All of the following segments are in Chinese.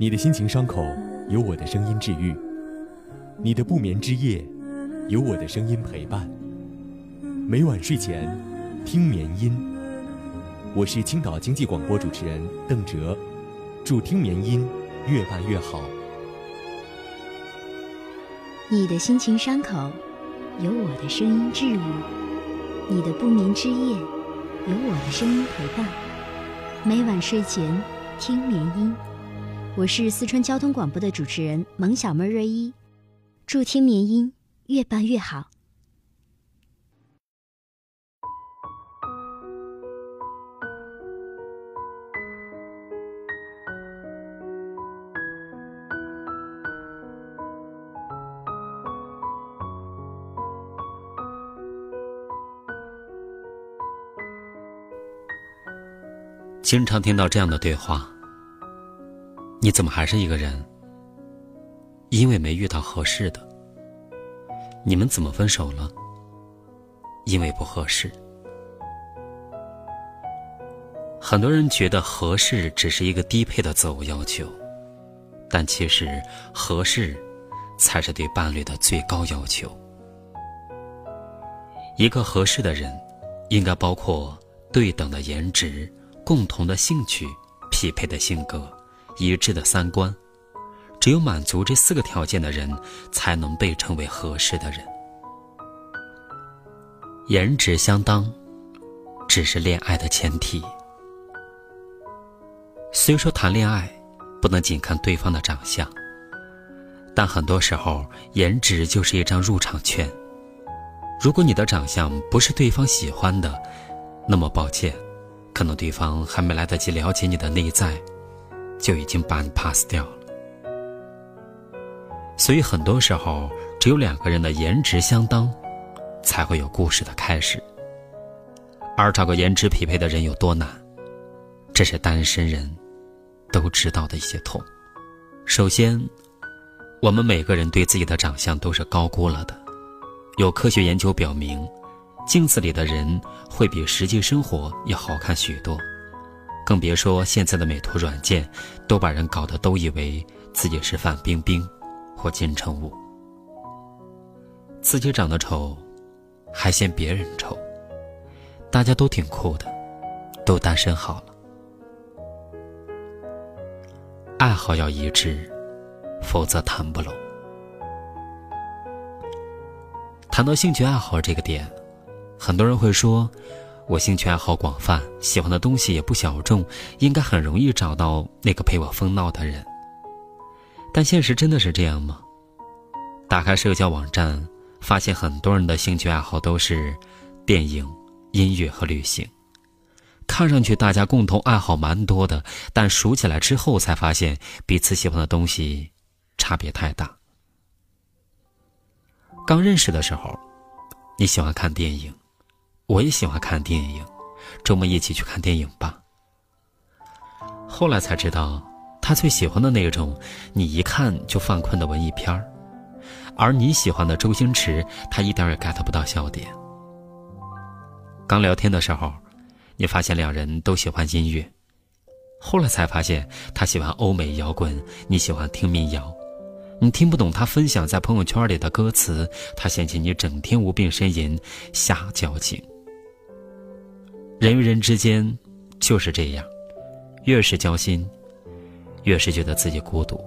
你的心情伤口，有我的声音治愈；你的不眠之夜，有我的声音陪伴。每晚睡前，听眠音。我是青岛经济广播主持人邓哲，祝听眠音越办越好。你的心情伤口，有我的声音治愈；你的不眠之夜，有我的声音陪伴。每晚睡前，听眠音。我是四川交通广播的主持人萌小妹瑞一，祝听眠音越办越好。经常听到这样的对话。你怎么还是一个人？因为没遇到合适的。你们怎么分手了？因为不合适。很多人觉得合适只是一个低配的择偶要求，但其实合适才是对伴侣的最高要求。一个合适的人，应该包括对等的颜值、共同的兴趣、匹配的性格。一致的三观，只有满足这四个条件的人，才能被称为合适的人。颜值相当，只是恋爱的前提。虽说谈恋爱不能仅看对方的长相，但很多时候颜值就是一张入场券。如果你的长相不是对方喜欢的，那么抱歉，可能对方还没来得及了解你的内在。就已经把你 pass 掉了，所以很多时候，只有两个人的颜值相当，才会有故事的开始。而找个颜值匹配的人有多难，这是单身人都知道的一些痛。首先，我们每个人对自己的长相都是高估了的。有科学研究表明，镜子里的人会比实际生活要好看许多。更别说现在的美图软件，都把人搞得都以为自己是范冰冰或金城武。自己长得丑，还嫌别人丑。大家都挺酷的，都单身好了。爱好要一致，否则谈不拢。谈到兴趣爱好这个点，很多人会说。我兴趣爱好广泛，喜欢的东西也不小众，应该很容易找到那个陪我疯闹的人。但现实真的是这样吗？打开社交网站，发现很多人的兴趣爱好都是电影、音乐和旅行。看上去大家共同爱好蛮多的，但数起来之后才发现彼此喜欢的东西差别太大。刚认识的时候，你喜欢看电影。我也喜欢看电影，周末一起去看电影吧。后来才知道，他最喜欢的那种，你一看就犯困的文艺片儿，而你喜欢的周星驰，他一点也 get 不到笑点。刚聊天的时候，你发现两人都喜欢音乐，后来才发现他喜欢欧美摇滚，你喜欢听民谣，你听不懂他分享在朋友圈里的歌词，他嫌弃你整天无病呻吟，瞎矫情。人与人之间就是这样，越是交心，越是觉得自己孤独。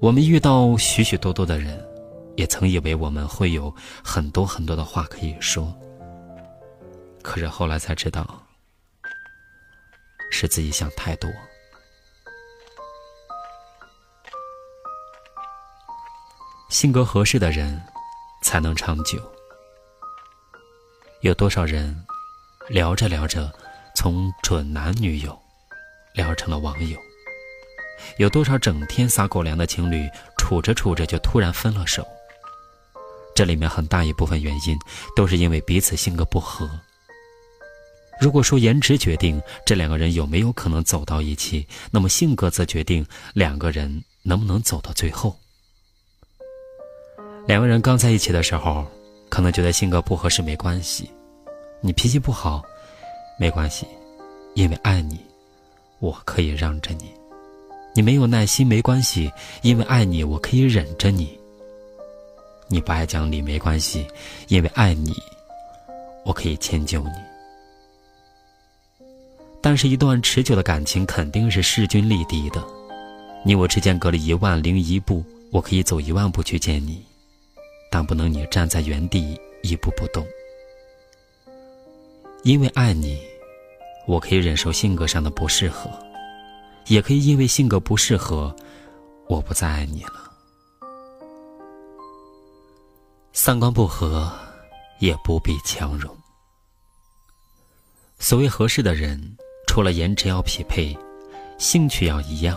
我们遇到许许多多的人，也曾以为我们会有很多很多的话可以说，可是后来才知道，是自己想太多。性格合适的人，才能长久。有多少人？聊着聊着，从准男女友聊成了网友。有多少整天撒狗粮的情侣，处着处着就突然分了手？这里面很大一部分原因都是因为彼此性格不合。如果说颜值决定这两个人有没有可能走到一起，那么性格则决定两个人能不能走到最后。两个人刚在一起的时候，可能觉得性格不合适没关系。你脾气不好，没关系，因为爱你，我可以让着你。你没有耐心没关系，因为爱你，我可以忍着你。你不爱讲理没关系，因为爱你，我可以迁就你。但是，一段持久的感情肯定是势均力敌的。你我之间隔了一万零一步，我可以走一万步去见你，但不能你站在原地一步不动。因为爱你，我可以忍受性格上的不适合，也可以因为性格不适合，我不再爱你了。三观不合，也不必强融。所谓合适的人，除了颜值要匹配，兴趣要一样，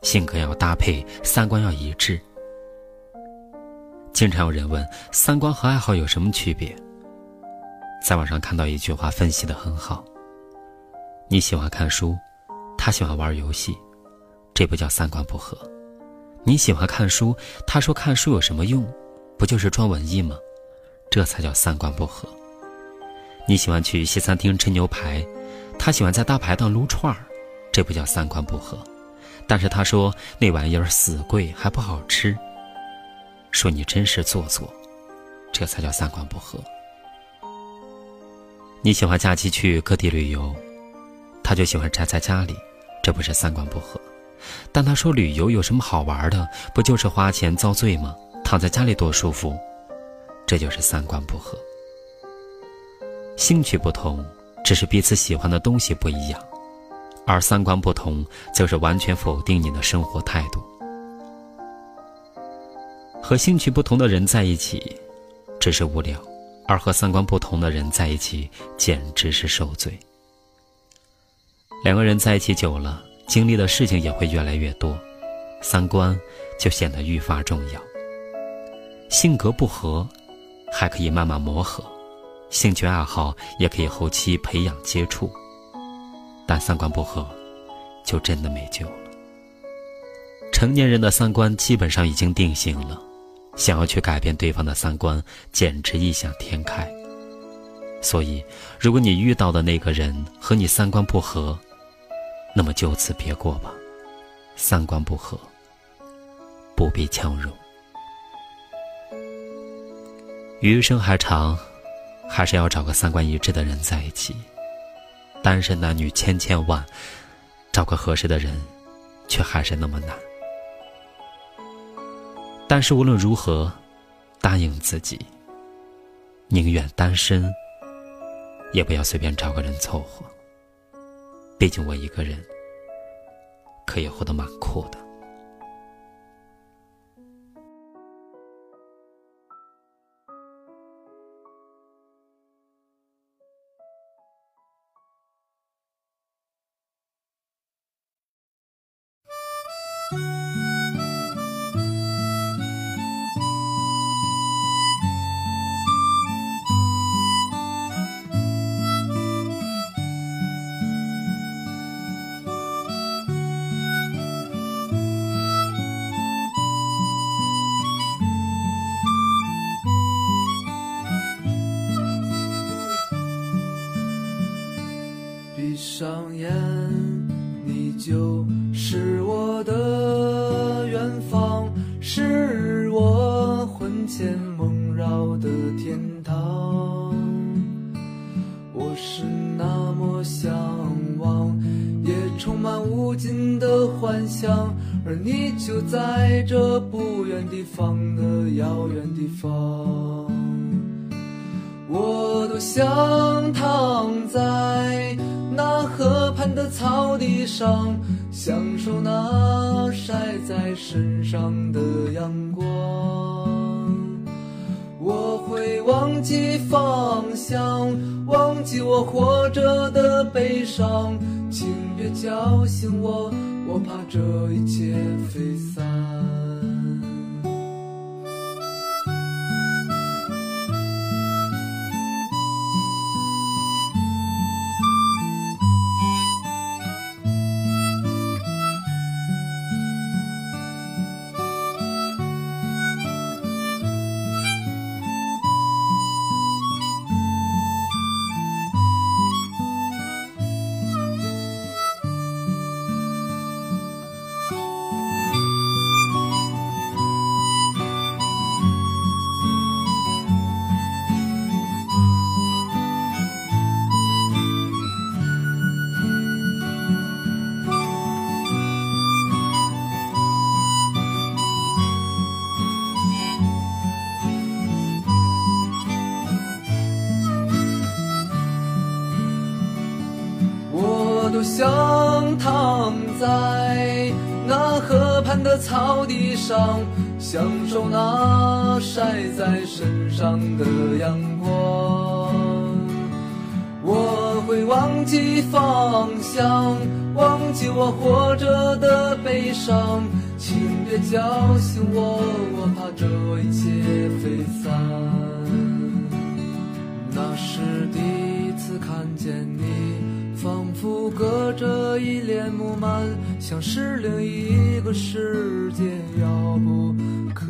性格要搭配，三观要一致。经常有人问，三观和爱好有什么区别？在网上看到一句话，分析的很好。你喜欢看书，他喜欢玩游戏，这不叫三观不合。你喜欢看书，他说看书有什么用？不就是装文艺吗？这才叫三观不合。你喜欢去西餐厅吃牛排，他喜欢在大排档撸串儿，这不叫三观不合。但是他说那玩意儿死贵还不好吃，说你真是做作，这才叫三观不合。你喜欢假期去各地旅游，他就喜欢宅在家里，这不是三观不合。但他说旅游有什么好玩的？不就是花钱遭罪吗？躺在家里多舒服，这就是三观不合。兴趣不同，只是彼此喜欢的东西不一样；而三观不同，则是完全否定你的生活态度。和兴趣不同的人在一起，只是无聊。而和三观不同的人在一起，简直是受罪。两个人在一起久了，经历的事情也会越来越多，三观就显得愈发重要。性格不合，还可以慢慢磨合；兴趣爱好也可以后期培养接触。但三观不合，就真的没救了。成年人的三观基本上已经定型了。想要去改变对方的三观，简直异想天开。所以，如果你遇到的那个人和你三观不合，那么就此别过吧。三观不合，不必强融。余生还长，还是要找个三观一致的人在一起。单身男女千千万，找个合适的人，却还是那么难。但是无论如何，答应自己，宁愿单身，也不要随便找个人凑合。毕竟我一个人，可以活得蛮酷的。的远方，是我魂牵梦绕的天堂。我是那么向往，也充满无尽的幻想，而你就在这不远地方的遥远地方。我多想躺在。那河畔的草地上，享受那晒在身上的阳光。我会忘记方向，忘记我活着的悲伤，请别叫醒我，我怕这一切飞散。想躺在那河畔的草地上，享受那晒在身上的阳光。我会忘记方向，忘记我活着的悲伤，请别叫醒我，我怕这一切飞散。那是第一次看见你，仿佛隔着一帘幕幔，像是另一个世界。遥不可。